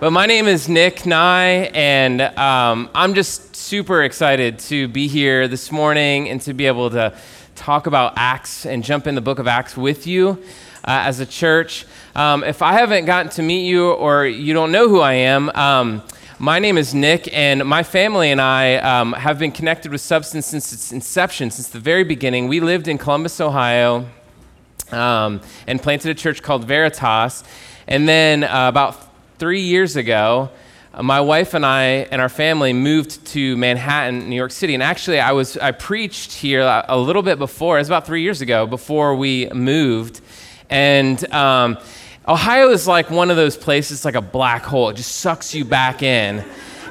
But my name is Nick Nye, and um, I'm just super excited to be here this morning and to be able to talk about Acts and jump in the book of Acts with you uh, as a church. Um, if I haven't gotten to meet you or you don't know who I am, um, my name is Nick, and my family and I um, have been connected with Substance since its inception, since the very beginning. We lived in Columbus, Ohio, um, and planted a church called Veritas. And then uh, about three years ago, my wife and I and our family moved to Manhattan, New York City. And actually, I was I preached here a little bit before. It was about three years ago before we moved, and. Um, Ohio is like one of those places, like a black hole. It just sucks you back in.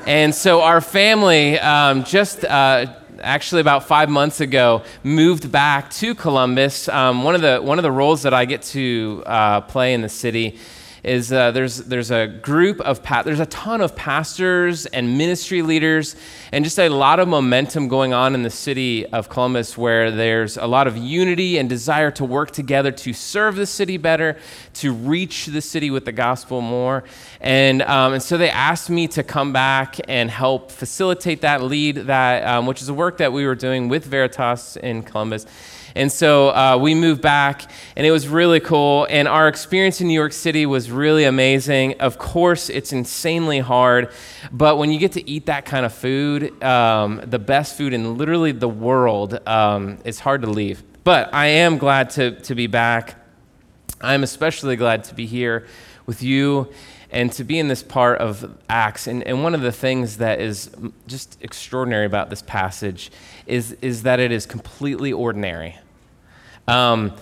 And so our family um, just uh, actually about five months ago moved back to Columbus. Um, one of the one of the roles that I get to uh, play in the city is uh, there's, there's a group of, pa- there's a ton of pastors and ministry leaders and just a lot of momentum going on in the city of Columbus where there's a lot of unity and desire to work together to serve the city better, to reach the city with the gospel more. And, um, and so they asked me to come back and help facilitate that, lead that, um, which is a work that we were doing with Veritas in Columbus. And so uh, we moved back, and it was really cool. And our experience in New York City was really amazing. Of course, it's insanely hard, but when you get to eat that kind of food, um, the best food in literally the world, um, it's hard to leave. But I am glad to, to be back. I'm especially glad to be here with you and to be in this part of Acts. And, and one of the things that is just extraordinary about this passage is, is that it is completely ordinary. Um,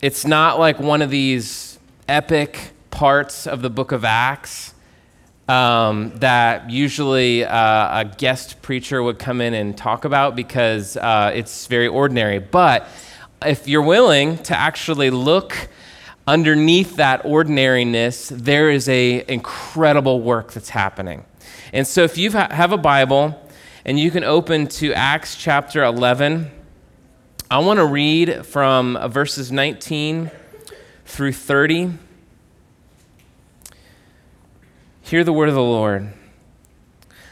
it's not like one of these epic parts of the book of Acts um, that usually uh, a guest preacher would come in and talk about because uh, it's very ordinary. But if you're willing to actually look underneath that ordinariness, there is a incredible work that's happening. And so if you have a Bible and you can open to Acts chapter 11, I want to read from verses 19 through 30. Hear the word of the Lord.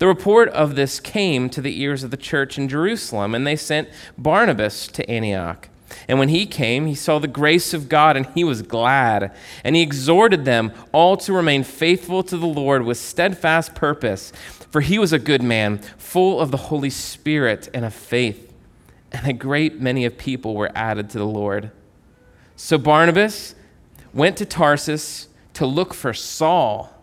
The report of this came to the ears of the church in Jerusalem, and they sent Barnabas to Antioch. And when he came, he saw the grace of God, and he was glad. And he exhorted them all to remain faithful to the Lord with steadfast purpose, for he was a good man, full of the Holy Spirit and of faith. And a great many of people were added to the Lord. So Barnabas went to Tarsus to look for Saul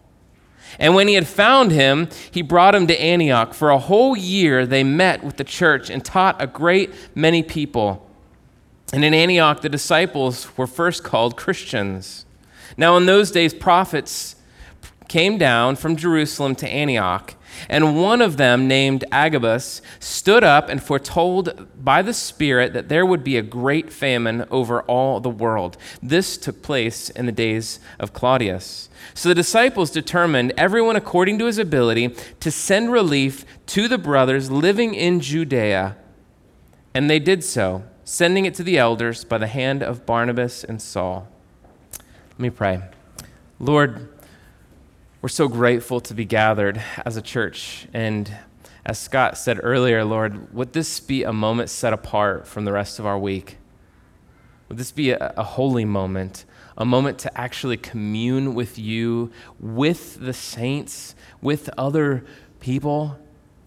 and when he had found him, he brought him to Antioch. For a whole year they met with the church and taught a great many people. And in Antioch, the disciples were first called Christians. Now, in those days, prophets came down from Jerusalem to Antioch. And one of them, named Agabus, stood up and foretold by the Spirit that there would be a great famine over all the world. This took place in the days of Claudius. So the disciples determined, everyone according to his ability, to send relief to the brothers living in Judea. And they did so, sending it to the elders by the hand of Barnabas and Saul. Let me pray. Lord, we're so grateful to be gathered as a church. And as Scott said earlier, Lord, would this be a moment set apart from the rest of our week? Would this be a, a holy moment? a moment to actually commune with you, with the saints, with other people.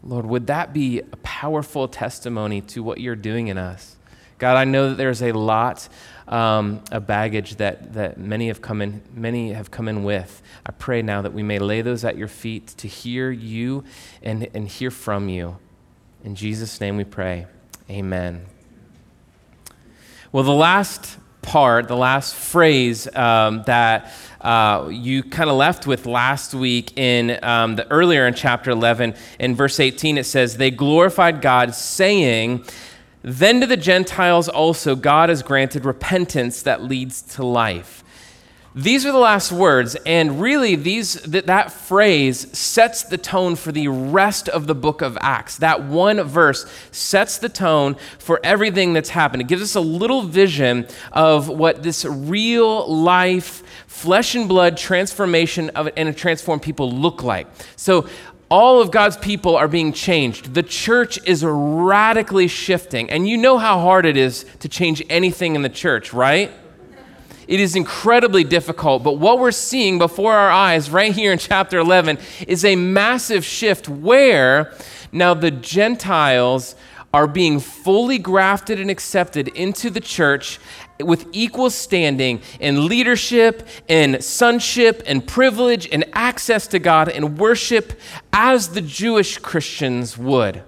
Lord, would that be a powerful testimony to what you're doing in us? God, I know that there's a lot um, of baggage that, that many have come in, many have come in with. I pray now that we may lay those at your feet to hear you and, and hear from you. In Jesus' name we pray. Amen. Well, the last part, the last phrase um, that uh, you kind of left with last week in um, the earlier in chapter 11 in verse 18 it says they glorified god saying then to the gentiles also god has granted repentance that leads to life these are the last words, and really, these that, that phrase sets the tone for the rest of the book of Acts. That one verse sets the tone for everything that's happened. It gives us a little vision of what this real life, flesh and blood transformation of and a transformed people look like. So, all of God's people are being changed. The church is radically shifting, and you know how hard it is to change anything in the church, right? It is incredibly difficult, but what we're seeing before our eyes right here in chapter 11 is a massive shift where now the Gentiles are being fully grafted and accepted into the church with equal standing in leadership, in sonship, and privilege, and access to God and worship as the Jewish Christians would.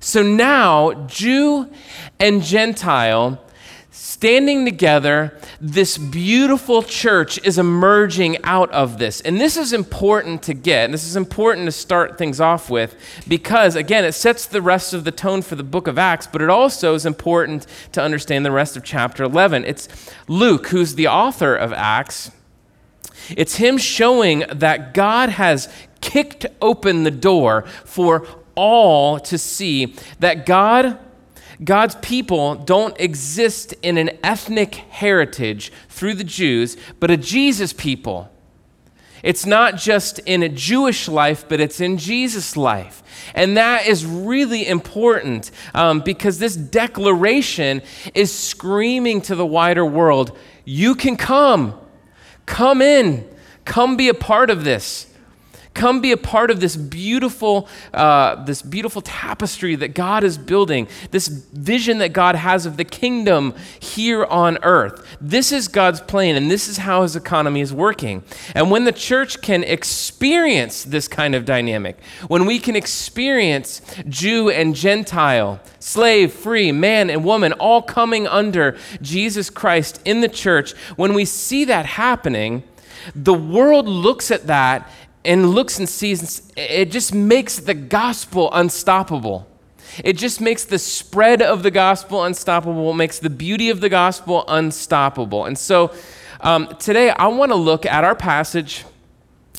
So now, Jew and Gentile standing together, this beautiful church is emerging out of this. And this is important to get. This is important to start things off with because, again, it sets the rest of the tone for the book of Acts, but it also is important to understand the rest of chapter 11. It's Luke, who's the author of Acts. It's him showing that God has kicked open the door for all to see that God God's people don't exist in an ethnic heritage through the Jews, but a Jesus people. It's not just in a Jewish life, but it's in Jesus' life. And that is really important um, because this declaration is screaming to the wider world you can come, come in, come be a part of this. Come be a part of this beautiful, uh, this beautiful tapestry that God is building, this vision that God has of the kingdom here on earth. This is God's plan, and this is how his economy is working. And when the church can experience this kind of dynamic, when we can experience Jew and Gentile, slave, free, man and woman, all coming under Jesus Christ in the church, when we see that happening, the world looks at that and looks and sees, it just makes the gospel unstoppable. It just makes the spread of the gospel unstoppable, makes the beauty of the gospel unstoppable. And so um, today I want to look at our passage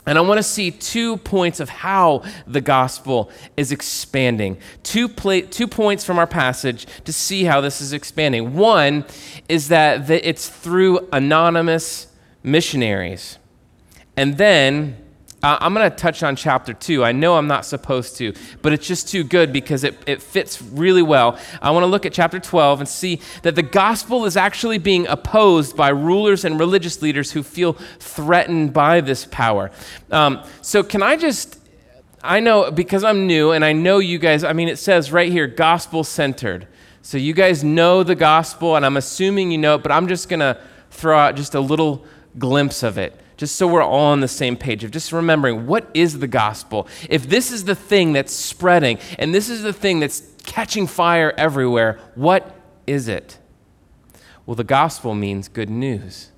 and I want to see two points of how the gospel is expanding. Two, pla- two points from our passage to see how this is expanding. One is that the, it's through anonymous missionaries. And then uh, I'm going to touch on chapter two. I know I'm not supposed to, but it's just too good because it, it fits really well. I want to look at chapter 12 and see that the gospel is actually being opposed by rulers and religious leaders who feel threatened by this power. Um, so, can I just, I know because I'm new and I know you guys, I mean, it says right here, gospel centered. So, you guys know the gospel, and I'm assuming you know it, but I'm just going to throw out just a little glimpse of it just so we're all on the same page of just remembering what is the gospel. If this is the thing that's spreading and this is the thing that's catching fire everywhere, what is it? Well, the gospel means good news.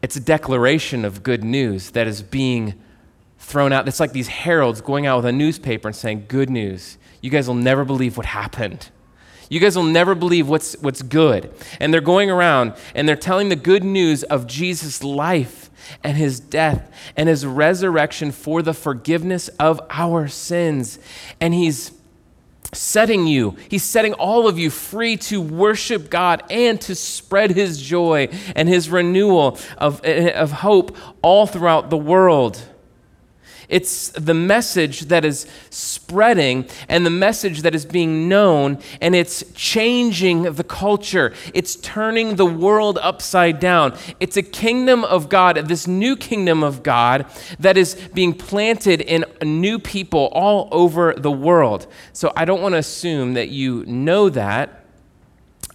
It's a declaration of good news that is being thrown out. It's like these heralds going out with a newspaper and saying, Good news. You guys will never believe what happened. You guys will never believe what's, what's good. And they're going around and they're telling the good news of Jesus' life and his death and his resurrection for the forgiveness of our sins. And he's setting you, he's setting all of you free to worship God and to spread his joy and his renewal of, of hope all throughout the world. It's the message that is spreading and the message that is being known, and it's changing the culture. It's turning the world upside down. It's a kingdom of God, this new kingdom of God that is being planted in new people all over the world. So I don't want to assume that you know that,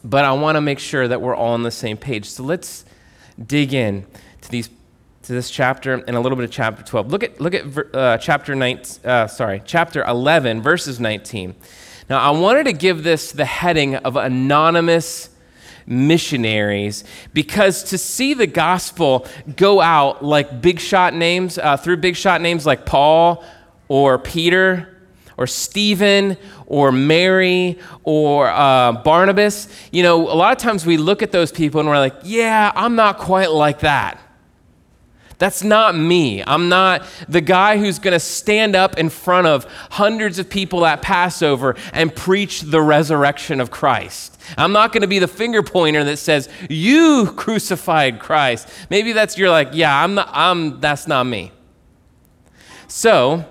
but I want to make sure that we're all on the same page. So let's dig in to these to this chapter and a little bit of chapter 12. Look at, look at uh, chapter 19, uh, sorry, chapter 11, verses 19. Now, I wanted to give this the heading of anonymous missionaries because to see the gospel go out like big shot names, uh, through big shot names like Paul or Peter or Stephen or Mary or uh, Barnabas, you know, a lot of times we look at those people and we're like, yeah, I'm not quite like that. That's not me. I'm not the guy who's going to stand up in front of hundreds of people at Passover and preach the resurrection of Christ. I'm not going to be the finger pointer that says, "You crucified Christ." Maybe that's you're like, "Yeah, I'm not I'm that's not me." So,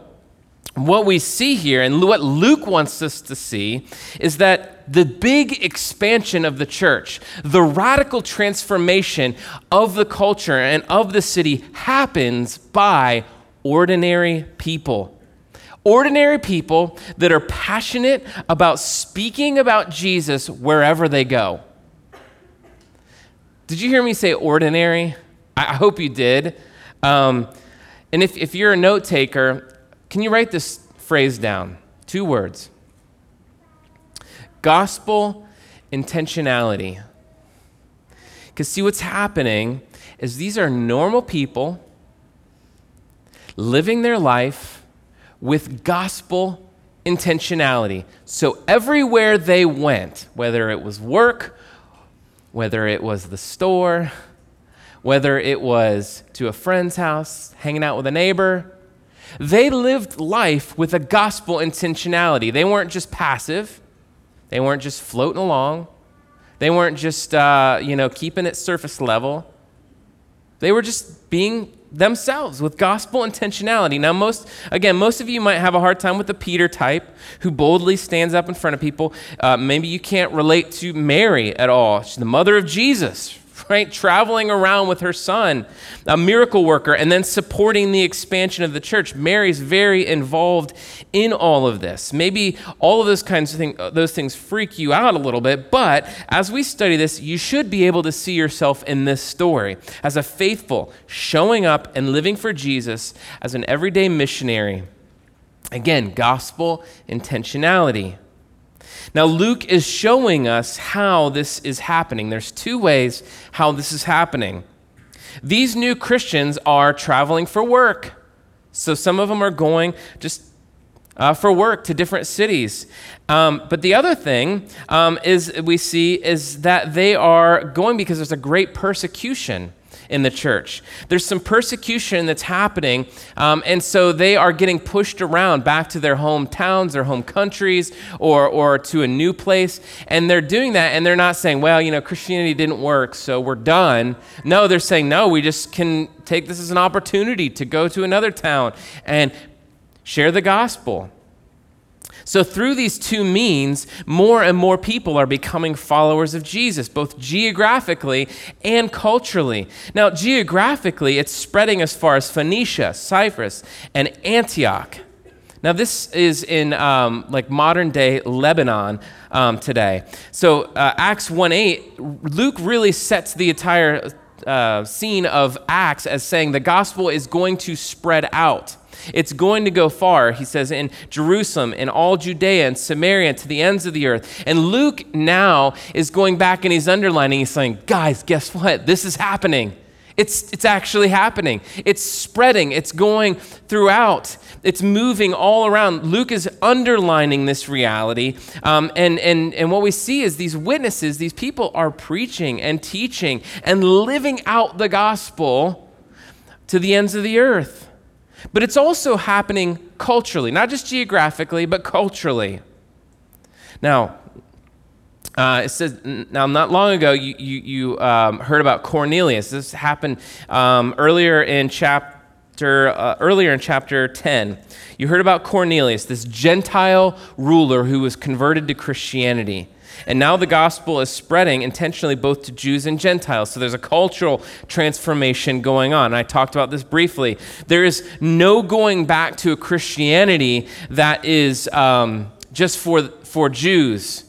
what we see here and what Luke wants us to see is that the big expansion of the church, the radical transformation of the culture and of the city happens by ordinary people. Ordinary people that are passionate about speaking about Jesus wherever they go. Did you hear me say ordinary? I hope you did. Um, and if, if you're a note taker, can you write this phrase down? Two words gospel intentionality. Because, see, what's happening is these are normal people living their life with gospel intentionality. So, everywhere they went, whether it was work, whether it was the store, whether it was to a friend's house, hanging out with a neighbor, they lived life with a gospel intentionality. They weren't just passive, they weren't just floating along, they weren't just, uh, you know, keeping it surface level. They were just being themselves with gospel intentionality. Now, most, again, most of you might have a hard time with the Peter type who boldly stands up in front of people. Uh, maybe you can't relate to Mary at all. She's the mother of Jesus, right? Traveling around with her son, a miracle worker, and then supporting the expansion of the church. Mary's very involved in all of this. Maybe all of those kinds of things, uh, those things freak you out a little bit, but as we study this, you should be able to see yourself in this story as a faithful, showing up and living for Jesus as an everyday missionary. Again, gospel intentionality. Now, Luke is showing us how this is happening. There's two ways how this is happening. These new Christians are traveling for work. So some of them are going just uh, for work to different cities. Um, but the other thing um, is we see is that they are going because there's a great persecution in the church. There's some persecution that's happening, um, and so they are getting pushed around back to their hometowns, their home countries, or, or to a new place. And they're doing that, and they're not saying, well, you know, Christianity didn't work, so we're done. No, they're saying, no, we just can take this as an opportunity to go to another town and share the gospel. So, through these two means, more and more people are becoming followers of Jesus, both geographically and culturally. Now, geographically, it's spreading as far as Phoenicia, Cyprus, and Antioch. Now, this is in um, like modern day Lebanon um, today. So, uh, Acts 1 8, Luke really sets the entire uh, scene of Acts as saying the gospel is going to spread out. It's going to go far, he says, in Jerusalem, in all Judea and Samaria, to the ends of the earth. And Luke now is going back and he's underlining, he's saying, guys, guess what? This is happening. It's, it's actually happening. It's spreading. It's going throughout. It's moving all around. Luke is underlining this reality. Um, and, and, and what we see is these witnesses, these people are preaching and teaching and living out the gospel to the ends of the earth. But it's also happening culturally, not just geographically, but culturally. Now, uh, it says, now, not long ago, you, you, you um, heard about Cornelius. This happened um, earlier in chapter, uh, earlier in chapter 10. You heard about Cornelius, this Gentile ruler who was converted to Christianity. And now the gospel is spreading intentionally both to Jews and Gentiles. So there's a cultural transformation going on. I talked about this briefly. There is no going back to a Christianity that is um, just for, for Jews.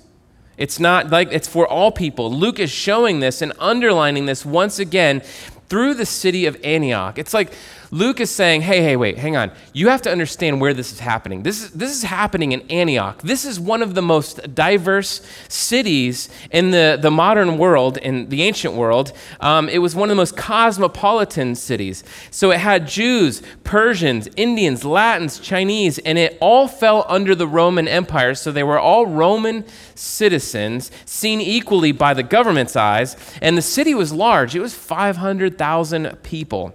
It's not like it's for all people. Luke is showing this and underlining this once again through the city of Antioch. It's like Luke is saying, hey, hey, wait, hang on. You have to understand where this is happening. This is, this is happening in Antioch. This is one of the most diverse cities in the, the modern world, in the ancient world. Um, it was one of the most cosmopolitan cities. So it had Jews, Persians, Indians, Latins, Chinese, and it all fell under the Roman Empire. So they were all Roman citizens, seen equally by the government's eyes. And the city was large, it was 500,000 people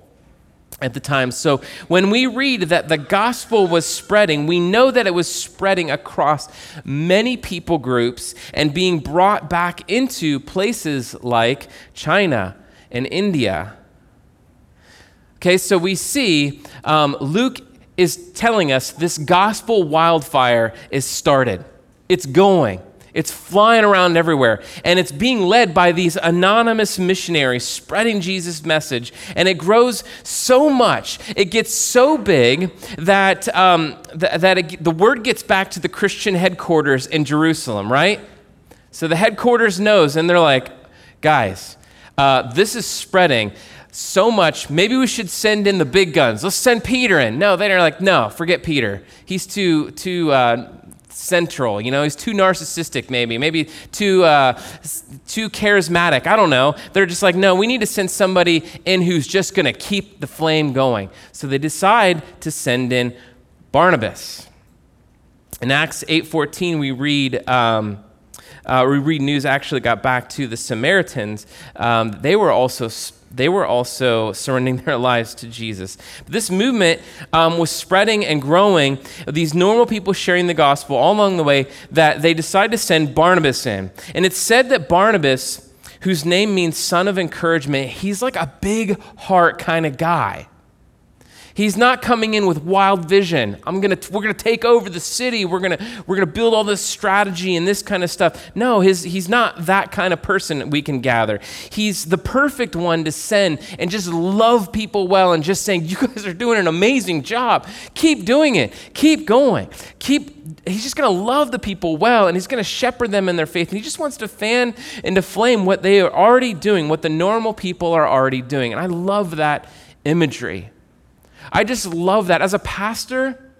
at the time. So when we read that the gospel was spreading, we know that it was spreading across many people groups and being brought back into places like China and India. Okay, so we see um, Luke is telling us this gospel wildfire is started, it's going. It's flying around everywhere. And it's being led by these anonymous missionaries spreading Jesus' message. And it grows so much, it gets so big that, um, th- that it, the word gets back to the Christian headquarters in Jerusalem, right? So the headquarters knows, and they're like, guys, uh, this is spreading so much. Maybe we should send in the big guns. Let's send Peter in. No, they're like, no, forget Peter. He's too too uh, central. You know, he's too narcissistic, maybe, maybe too uh, too charismatic. I don't know. They're just like, no, we need to send somebody in who's just going to keep the flame going. So they decide to send in Barnabas. In Acts 8:14, we read. Um, uh, we read news actually got back to the Samaritans. Um, they were also they were also surrendering their lives to Jesus. This movement um, was spreading and growing, these normal people sharing the gospel all along the way, that they decided to send Barnabas in. And it's said that Barnabas, whose name means son of encouragement, he's like a big heart kind of guy. He's not coming in with wild vision. I'm gonna, we're going to take over the city. We're going we're gonna build all this strategy and this kind of stuff. No, his, he's not that kind of person we can gather. He's the perfect one to send and just love people well and just saying, You guys are doing an amazing job. Keep doing it. Keep going. Keep, he's just going to love the people well and he's going to shepherd them in their faith. And he just wants to fan into flame what they are already doing, what the normal people are already doing. And I love that imagery. I just love that. As a pastor,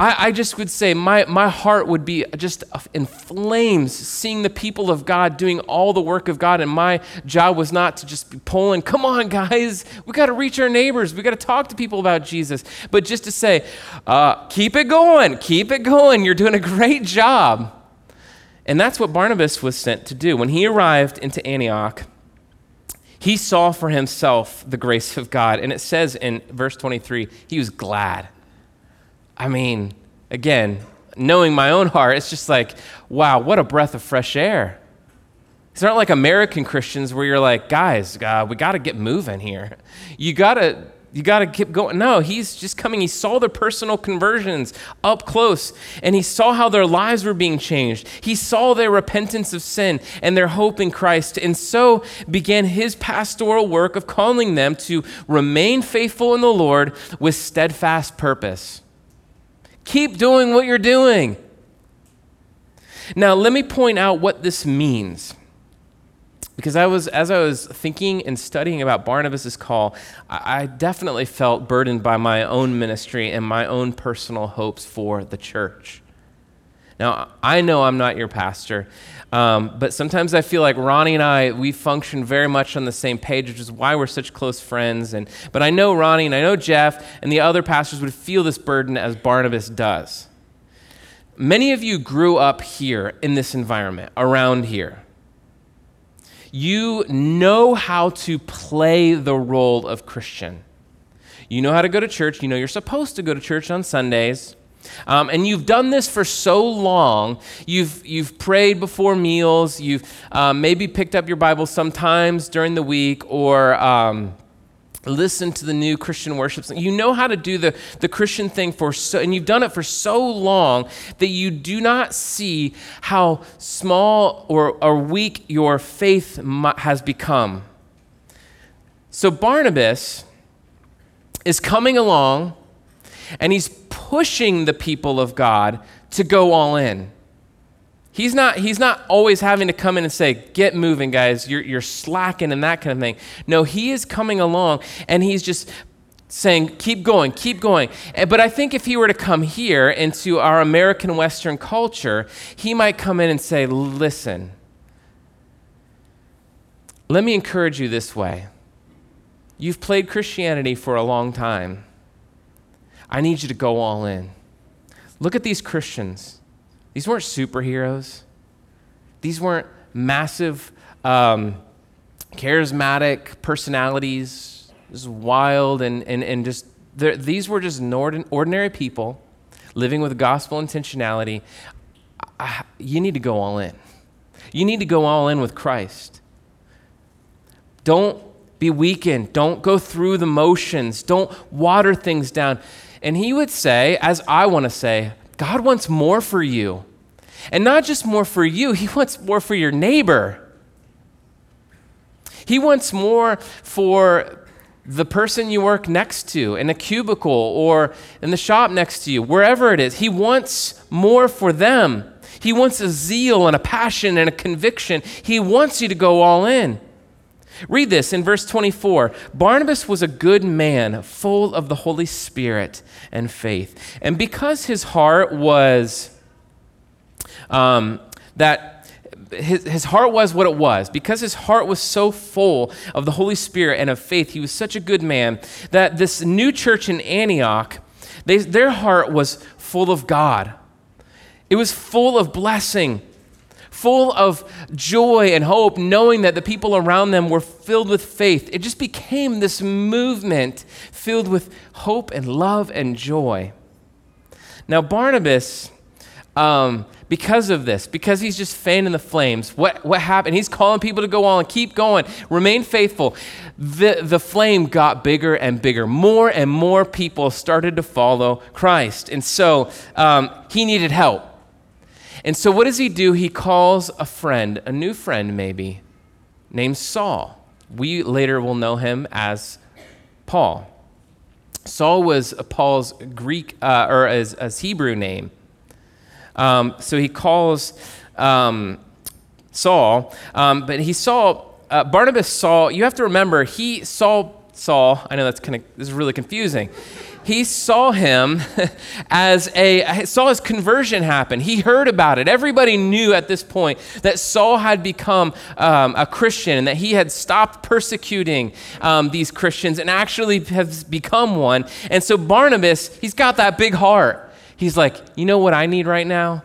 I, I, just would say my, my heart would be just in flames seeing the people of God doing all the work of God. And my job was not to just be pulling, come on, guys, we got to reach our neighbors, we got to talk to people about Jesus, but just to say, uh, keep it going, keep it going. You're doing a great job. And that's what Barnabas was sent to do. When he arrived into Antioch, he saw for himself the grace of God. And it says in verse 23, he was glad. I mean, again, knowing my own heart, it's just like, wow, what a breath of fresh air. It's not like American Christians where you're like, guys, uh, we got to get moving here. You got to you got to keep going. No, he's just coming. He saw their personal conversions up close, and he saw how their lives were being changed. He saw their repentance of sin and their hope in Christ, and so began his pastoral work of calling them to remain faithful in the Lord with steadfast purpose. Keep doing what you're doing. Now, let me point out what this means because I was, as I was thinking and studying about Barnabas' call, I, I definitely felt burdened by my own ministry and my own personal hopes for the church. Now, I know I'm not your pastor, um, but sometimes I feel like Ronnie and I, we function very much on the same page, which is why we're such close friends. And, but I know Ronnie and I know Jeff and the other pastors would feel this burden as Barnabas does. Many of you grew up here in this environment, around here you know how to play the role of Christian. You know how to go to church. You know you're supposed to go to church on Sundays. Um, and you've done this for so long. You've, you've prayed before meals. You've um, maybe picked up your Bible sometimes during the week or. Um, listen to the new Christian worship. You know how to do the, the Christian thing for so, and you've done it for so long that you do not see how small or, or weak your faith has become. So Barnabas is coming along and he's pushing the people of God to go all in. He's not, he's not always having to come in and say, Get moving, guys. You're, you're slacking and that kind of thing. No, he is coming along and he's just saying, keep going, keep going. Eh, but I think if he were to come here into our American Western culture, he might come in and say, listen, let me encourage you this way. You've played Christianity for a long time. I need you to go all in. Look at these Christians. These weren't superheroes, these weren't massive, um, charismatic personalities, just wild and, and, and just, these were just ordinary people living with gospel intentionality. I, you need to go all in. You need to go all in with Christ. Don't be weakened. Don't go through the motions. Don't water things down. And he would say, as I want to say, God wants more for you. And not just more for you, he wants more for your neighbor. He wants more for the person you work next to in a cubicle or in the shop next to you, wherever it is. He wants more for them. He wants a zeal and a passion and a conviction. He wants you to go all in. Read this in verse 24. Barnabas was a good man, full of the Holy Spirit and faith. And because his heart was um, that his, his heart was what it was. Because his heart was so full of the Holy Spirit and of faith, he was such a good man that this new church in Antioch, they, their heart was full of God. It was full of blessing full of joy and hope, knowing that the people around them were filled with faith. It just became this movement filled with hope and love and joy. Now, Barnabas, um, because of this, because he's just fanning the flames, what, what happened? He's calling people to go on, keep going, remain faithful. The, the flame got bigger and bigger. More and more people started to follow Christ. And so um, he needed help. And so, what does he do? He calls a friend, a new friend maybe, named Saul. We later will know him as Paul. Saul was Paul's Greek uh, or as, as Hebrew name. Um, so he calls um, Saul, um, but he saw uh, Barnabas saw. You have to remember he saw Saul. I know that's kind of this is really confusing he saw him as a saw his conversion happen. He heard about it. Everybody knew at this point that Saul had become um, a Christian and that he had stopped persecuting um, these Christians and actually has become one. And so Barnabas, he's got that big heart. He's like, you know what I need right now?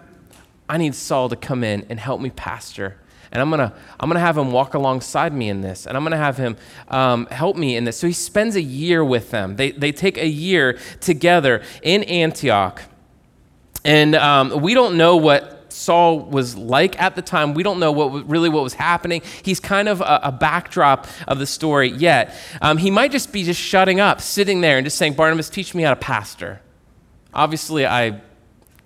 I need Saul to come in and help me pastor and I'm gonna I'm gonna have him walk alongside me in this, and I'm gonna have him um, help me in this. So he spends a year with them. They they take a year together in Antioch, and um, we don't know what. Saul was like at the time. We don't know what really what was happening. He's kind of a, a backdrop of the story yet. Um, he might just be just shutting up, sitting there, and just saying, "Barnabas, teach me how to pastor." Obviously, I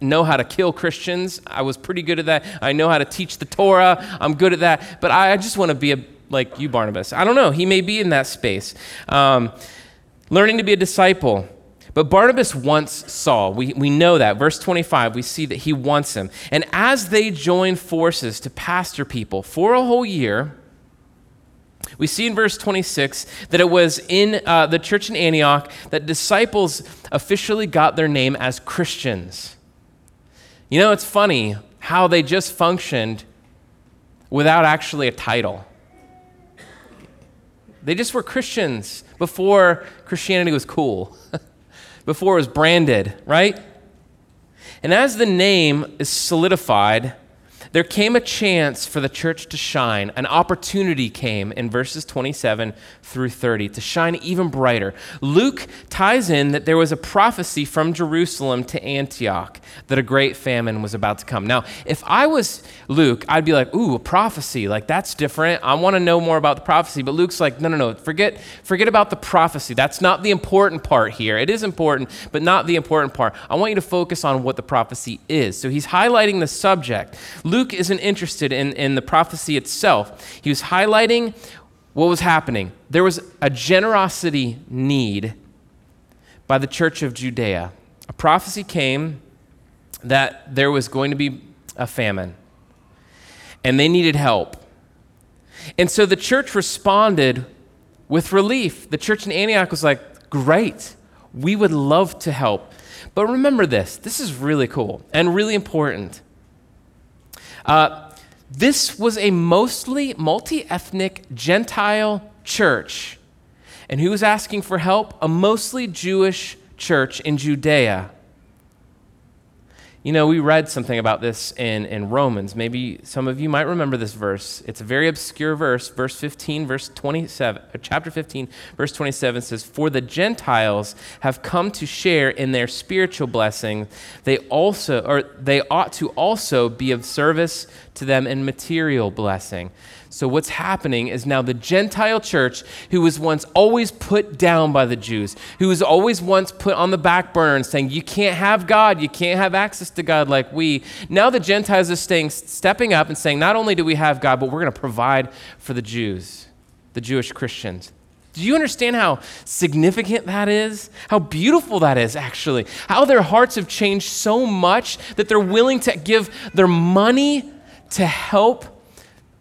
know how to kill Christians. I was pretty good at that. I know how to teach the Torah. I'm good at that. But I, I just want to be a, like you, Barnabas. I don't know. He may be in that space. Um, learning to be a disciple. But Barnabas wants Saul. We, we know that. Verse 25, we see that he wants him. And as they join forces to pastor people for a whole year, we see in verse 26 that it was in uh, the church in Antioch that disciples officially got their name as Christians. You know, it's funny how they just functioned without actually a title. They just were Christians before Christianity was cool, before it was branded, right? And as the name is solidified, there came a chance for the church to shine. An opportunity came in verses 27 through 30 to shine even brighter. Luke ties in that there was a prophecy from Jerusalem to Antioch that a great famine was about to come. Now, if I was Luke, I'd be like, ooh, a prophecy. Like, that's different. I want to know more about the prophecy. But Luke's like, no, no, no. Forget, forget about the prophecy. That's not the important part here. It is important, but not the important part. I want you to focus on what the prophecy is. So he's highlighting the subject. Luke isn't interested in, in the prophecy itself. He was highlighting what was happening. There was a generosity need by the church of Judea. A prophecy came that there was going to be a famine, and they needed help. And so the church responded with relief. The church in Antioch was like, great. We would love to help. But remember this this is really cool and really important. Uh, this was a mostly multi ethnic Gentile church. And who was asking for help? A mostly Jewish church in Judea. You know, we read something about this in, in Romans. Maybe some of you might remember this verse. It's a very obscure verse. Verse 15, verse 27, uh, chapter 15, verse 27 says, For the Gentiles have come to share in their spiritual blessing. They also, or they ought to also be of service to them in material blessing. So, what's happening is now the Gentile church, who was once always put down by the Jews, who was always once put on the back burner saying, You can't have God, you can't have access to God like we. Now the Gentiles are staying, stepping up and saying, Not only do we have God, but we're going to provide for the Jews, the Jewish Christians. Do you understand how significant that is? How beautiful that is, actually? How their hearts have changed so much that they're willing to give their money to help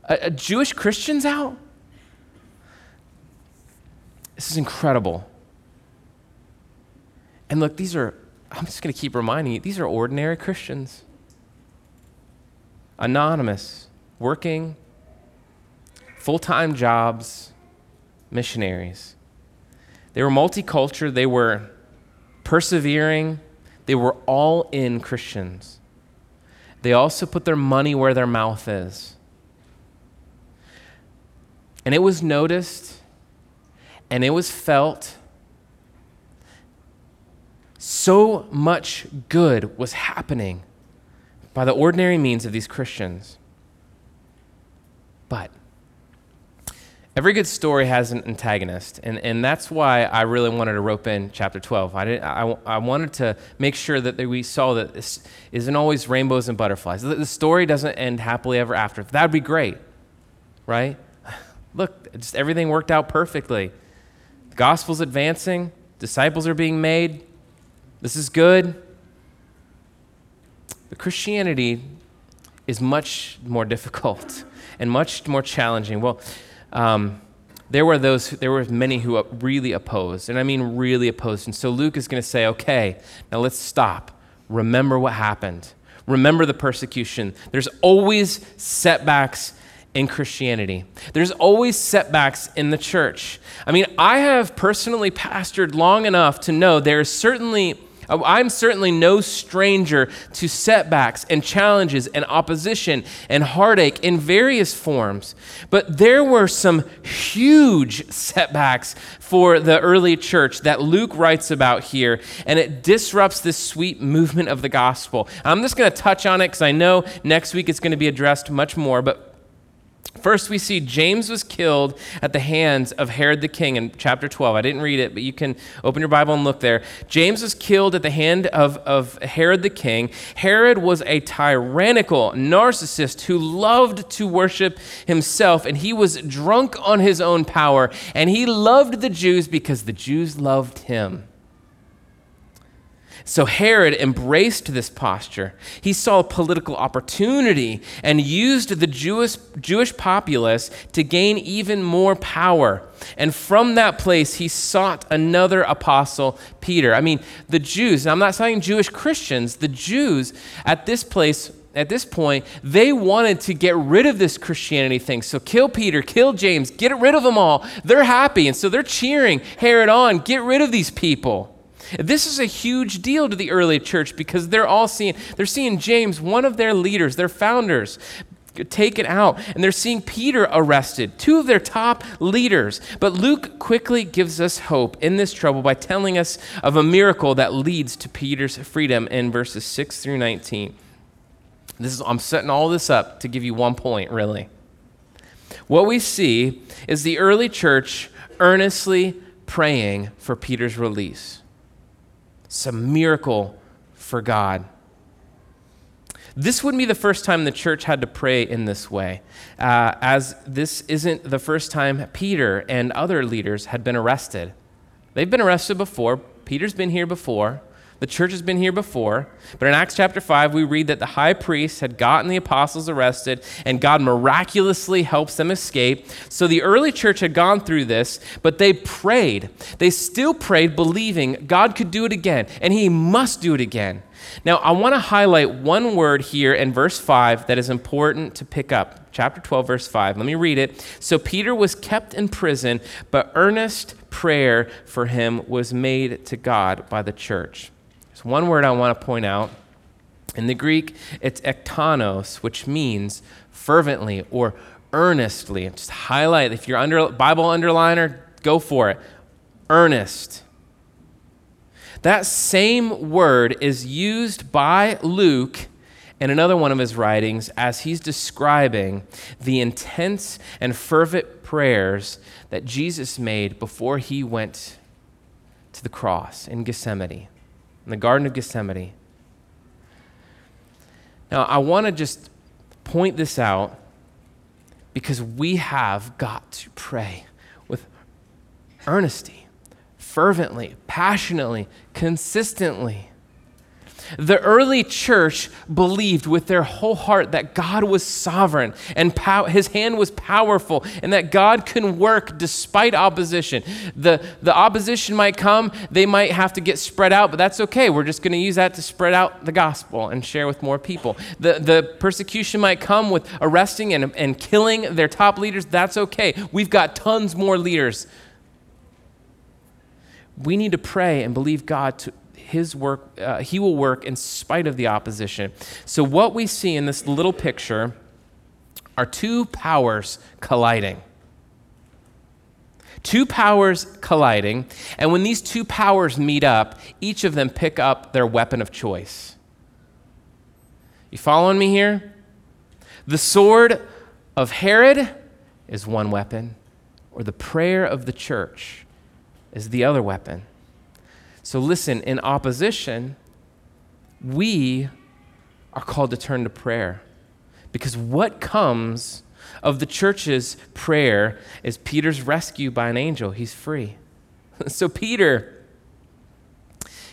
a, Jewish Christians out? This is incredible. And look, these are, I'm just going to keep reminding you, these are ordinary Christians. Anonymous, working, full time jobs, missionaries. They were multicultural, they were persevering, they were all in Christians. They also put their money where their mouth is. And it was noticed and it was felt. So much good was happening by the ordinary means of these Christians. But every good story has an antagonist, and, and that's why I really wanted to rope in chapter 12. I, didn't, I, I wanted to make sure that we saw that this isn't always rainbows and butterflies. The, story doesn't end happily ever after. That would be great, right? Look, just everything worked out perfectly. The gospel's advancing, disciples are being made. This is good. But Christianity is much more difficult and much more challenging. Well, um, there were those there were many who really opposed and i mean really opposed and so luke is going to say okay now let's stop remember what happened remember the persecution there's always setbacks in Christianity. There's always setbacks in the church. I mean, I have personally pastored long enough to know there's certainly I'm certainly no stranger to setbacks and challenges and opposition and heartache in various forms. But there were some huge setbacks for the early church that Luke writes about here, and it disrupts this sweet movement of the gospel. I'm just going to touch on it because I know next week it's going to be addressed much more, but First, we see James was killed at the hands of Herod the king in chapter 12. I didn't read it, but you can open your Bible and look there. James was killed at the hand of, of Herod the king. Herod was a tyrannical narcissist who loved to worship himself, and he was drunk on his own power. And he loved the Jews because the Jews loved him. So Herod embraced this posture. He saw a political opportunity and used the Jewish, Jewish populace to gain even more power. And from that place, he sought another apostle, Peter. I mean, the Jews, I'm not saying Jewish Christians, the Jews at this place at this point, they wanted to get rid of this Christianity thing. So kill Peter, kill James, get rid of them all. They're happy. And so they're cheering Herod on, get rid of these people. This is a huge deal to the early church because they're all seeing, they're seeing James, one of their leaders, their founders, taken out, and they're seeing Peter arrested, two of their top leaders. But Luke quickly gives us hope in this trouble by telling us of a miracle that leads to Peter's freedom in verses 6 through 19. This is, I'm setting all this up to give you one point, really. What we see is the early church earnestly praying for Peter's release. It's a miracle for God. This wouldn't be the first time the church had to pray in this way, uh, as this isn't the first time Peter and other leaders had been arrested. They've been arrested before, Peter's been here before, The church has been here before, but in Acts chapter 5, we read that the high priest had gotten the apostles arrested, and God miraculously helps them escape. So the early church had gone through this, but they prayed. They still prayed, believing God could do it again, and He must do it again. Now, I want to highlight one word here in verse 5 that is important to pick up. Chapter 12, verse 5. Let me read it. So Peter was kept in prison, but earnest prayer for him was made to God by the church. There's one word I want to point out. In the Greek, it's ektanos, which means fervently or earnestly. Just highlight, if you're under Bible underliner, go for it. Earnest. That same word is used by Luke in another one of his writings as he's describing the intense and fervent prayers that Jesus made before he went to the cross in Gethsemane, in the Garden of Gethsemane. Now, I want to just point this out because we have got to pray with earnesty fervently, passionately, consistently. The early church believed with their whole heart that God was sovereign and pow- his hand was powerful and that God can work despite opposition. The, the opposition might come, they might have to get spread out, but that's okay. We're just going to use that to spread out the gospel and share with more people. The, the persecution might come with arresting and, and killing their top leaders. That's okay. We've got tons more leaders we need to pray and believe God to his work, uh, he will work in spite of the opposition. So, what we see in this little picture are two powers colliding. Two powers colliding, and when these two powers meet up, each of them pick up their weapon of choice. You following me here? The sword of Herod is one weapon, or the prayer of the church is the other weapon. So listen, in opposition, we are called to turn to prayer. Because what comes of the church's prayer is Peter's rescue by an angel. He's free. so, Peter,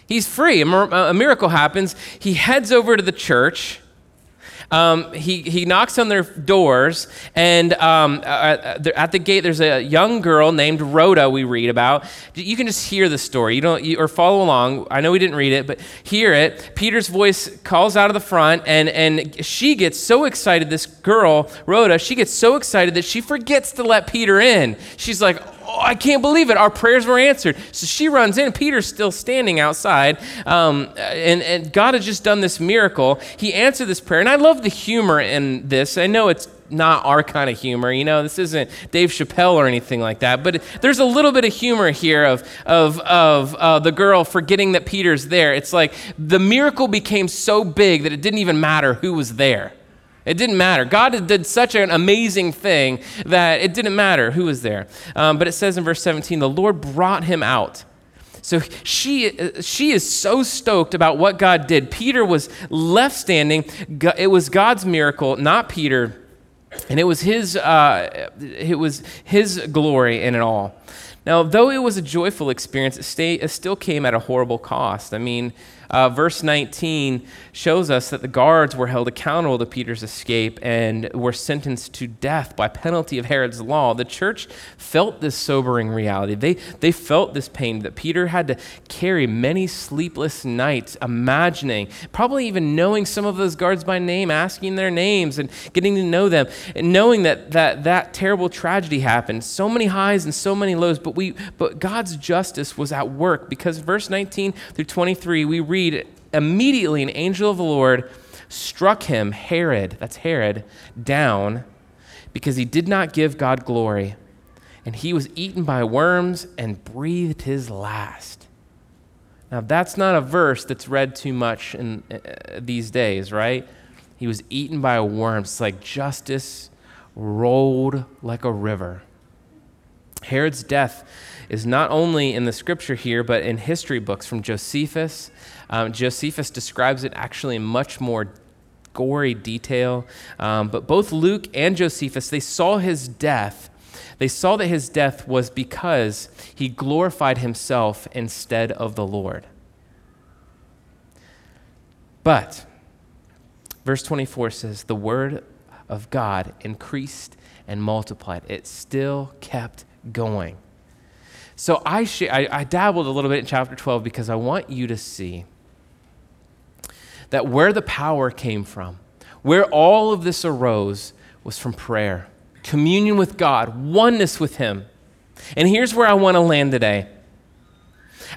he's free. A miracle happens. He heads over to the church um, he, he knocks on their doors, and um, at, at, the gate, there's a young girl named Rhoda we read about. You can just hear the story, you don't, you, or follow along. I know we didn't read it, but hear it. Peter's voice calls out of the front, and, and she gets so excited, this girl, Rhoda, she gets so excited that she forgets to let Peter in. She's like, oh, I can't believe it. Our prayers were answered. So she runs in. Peter's still standing outside. Um, and, and God has just done this miracle. He answered this prayer. And I love the humor in this. I know it's not our kind of humor. You know, this isn't Dave Chappelle or anything like that. But there's a little bit of humor here of, of, of uh, the girl forgetting that Peter's there. It's like the miracle became so big that it didn't even matter who was there. It didn't matter. God did such an amazing thing that it didn't matter who was there. Um, but it says in verse 17, the Lord brought him out. So she, she is so stoked about what God did. Peter was left standing. It was God's miracle, not Peter. And it was his, uh, it was his glory in it all. Now, though it was a joyful experience, it, stay, it still came at a horrible cost. I mean, uh, verse 19 shows us that the guards were held accountable to Peter's escape and were sentenced to death by penalty of Herod's law. The church felt this sobering reality. They, they felt this pain that Peter had to carry many sleepless nights, imagining, probably even knowing some of those guards by name, asking their names and getting to know them, and knowing that that, that terrible tragedy happened. So many highs and so many lows, but, we, but God's justice was at work because verse 19 through 23, we read read, immediately an angel of the Lord struck him, Herod, that's Herod, down because he did not give God glory. And he was eaten by worms and breathed his last. Now, that's not a verse that's read too much in uh, these days, right? He was eaten by worms. It's like justice rolled like a river. Herod's death is not only in the scripture here, but in history books from Josephus um, Josephus describes it actually in much more gory detail. Um, but both Luke and Josephus, they saw his death. They saw that his death was because he glorified himself instead of the Lord. But verse 24 says, The word of God increased and multiplied. It still kept going. So I, sh- I, I dabbled a little bit in chapter 12 because I want you to see that where the power came from, where all of this arose, was from prayer, communion with God, oneness with Him. And here's where I want to land today.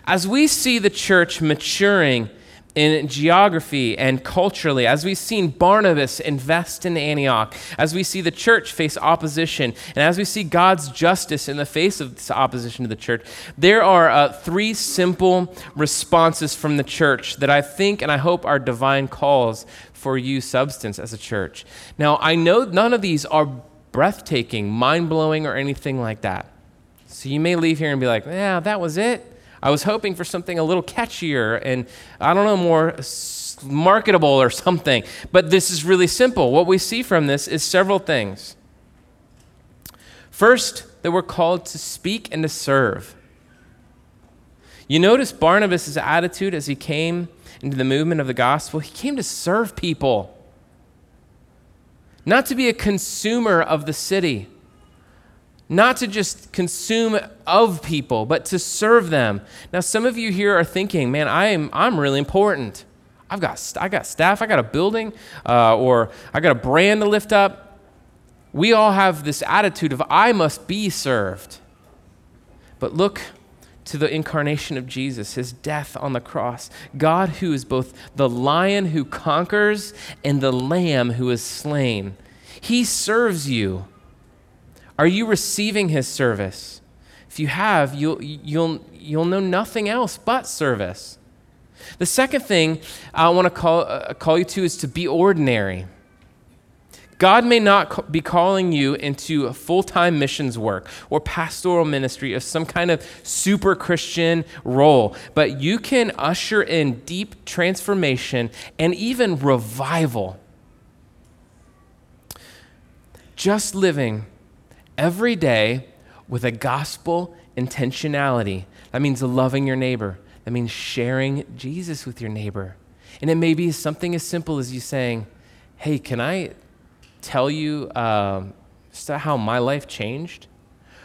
As we see the church maturing in geography and culturally, as we've seen Barnabas invest in Antioch, as we see the church face opposition, and as we see God's justice in the face of this opposition to the church, there are uh, three simple responses from the church that I think and I hope are divine calls for you, substance, as a church. Now, I know none of these are breathtaking, mind blowing, or anything like that. So you may leave here and be like, yeah, that was it. I was hoping for something a little catchier and, I don't know, more marketable or something. But this is really simple. What we see from this is several things. First, that we're called to speak and to serve. You notice Barnabas' attitude as he came into the movement of the gospel? He came to serve people, not to be a consumer of the city not to just consume of people, but to serve them. Now, some of you here are thinking, man, I'm, I'm really important. I've got, I got staff, I got a building, uh, or I got a brand to lift up. We all have this attitude of, I must be served. But look to the incarnation of Jesus, his death on the cross. God, who is both the lion who conquers and the lamb who is slain, he serves you. Are you receiving his service? If you have, you'll, you'll, you'll know nothing else but service. The second thing I want to call, uh, call you to is to be ordinary. God may not be calling you into full time missions work or pastoral ministry or some kind of super Christian role, but you can usher in deep transformation and even revival. Just living every day with a gospel intentionality. That means loving your neighbor. That means sharing Jesus with your neighbor. And it may be something as simple as you saying, Hey, can I tell you um, how my life changed?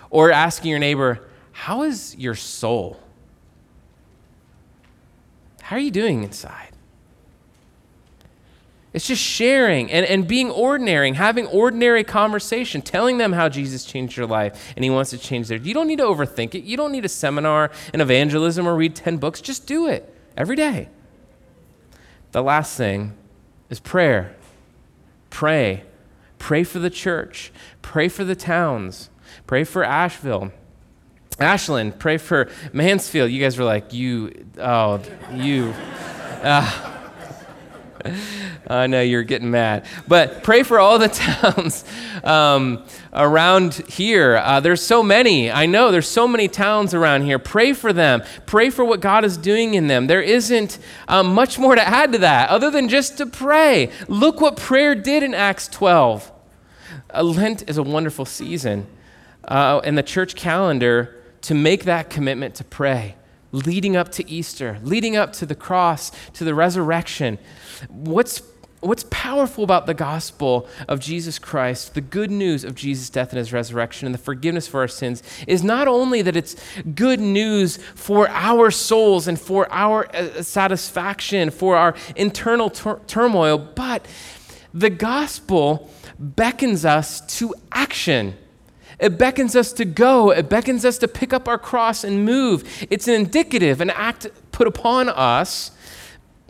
Or asking your neighbor, How is your soul? How are you doing inside? It's just sharing and, and being ordinary and having ordinary conversation, telling them how Jesus changed your life and he wants to change theirs. You don't need to overthink it. You don't need a seminar in evangelism or read 10 books. Just do it every day. The last thing is prayer. Pray. Pray for the church. Pray for the towns. Pray for Asheville. Ashland, pray for Mansfield. You guys were like, you, oh, you. Uh, I know you're getting mad. But pray for all the towns um, around here. Uh, there's so many. I know there's so many towns around here. Pray for them. Pray for what God is doing in them. There isn't um, much more to add to that other than just to pray. Look what prayer did in Acts 12. Uh, Lent is a wonderful season uh, in the church calendar to make that commitment to pray leading up to Easter, leading up to the cross, to the resurrection. What's what's powerful about the gospel of Jesus Christ, the good news of Jesus' death and his resurrection and the forgiveness for our sins, is not only that it's good news for our souls and for our uh, satisfaction, for our internal tur- turmoil, but the gospel beckons us to action. It beckons us to go. It beckons us to pick up our cross and move. It's an indicative, an act put upon us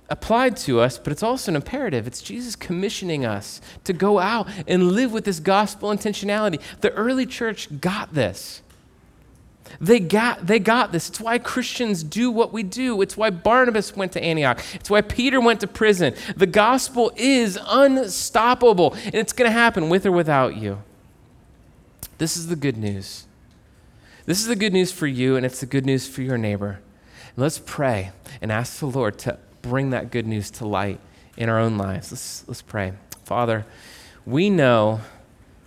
applied to us, but it's also an imperative. It's Jesus commissioning us to go out and live with this gospel intentionality. The early church got this. They got, they got this. It's why Christians do what we do. It's why Barnabas went to Antioch. It's why Peter went to prison. The gospel is unstoppable, and it's going to happen with or without you. This is the good news. This is the good news for you, and it's the good news for your neighbor. let's pray and ask the Lord to bring that good news to light in our own lives. Let's, let's pray. Father, we know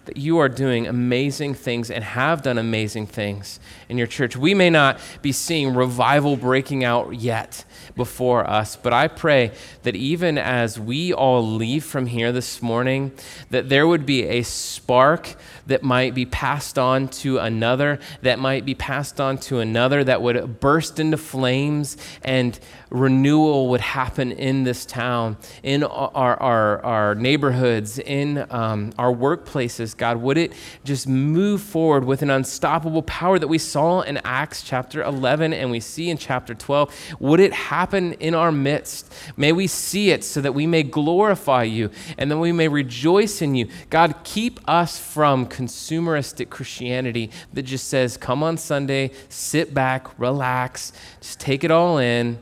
that you are doing amazing things and have done amazing things in your church. We may not be seeing revival breaking out yet before us, but I pray that even as we all leave from here this morning, that there would be a spark that might be passed on to another, that might be passed on to another, that would burst into flames and renewal would happen in this town, in our, our, our neighborhoods, in um, our workplaces. God, would it just move forward with an unstoppable power that we saw in Acts chapter 11 and we see in chapter 12? Would it happen in our midst? May we see it so that we may glorify you and then we may rejoice in you. God, keep us from consumeristic Christianity that just says, come on Sunday, sit back, relax, just take it all in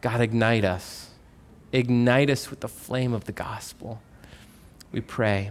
God, ignite us. Ignite us with the flame of the gospel. We pray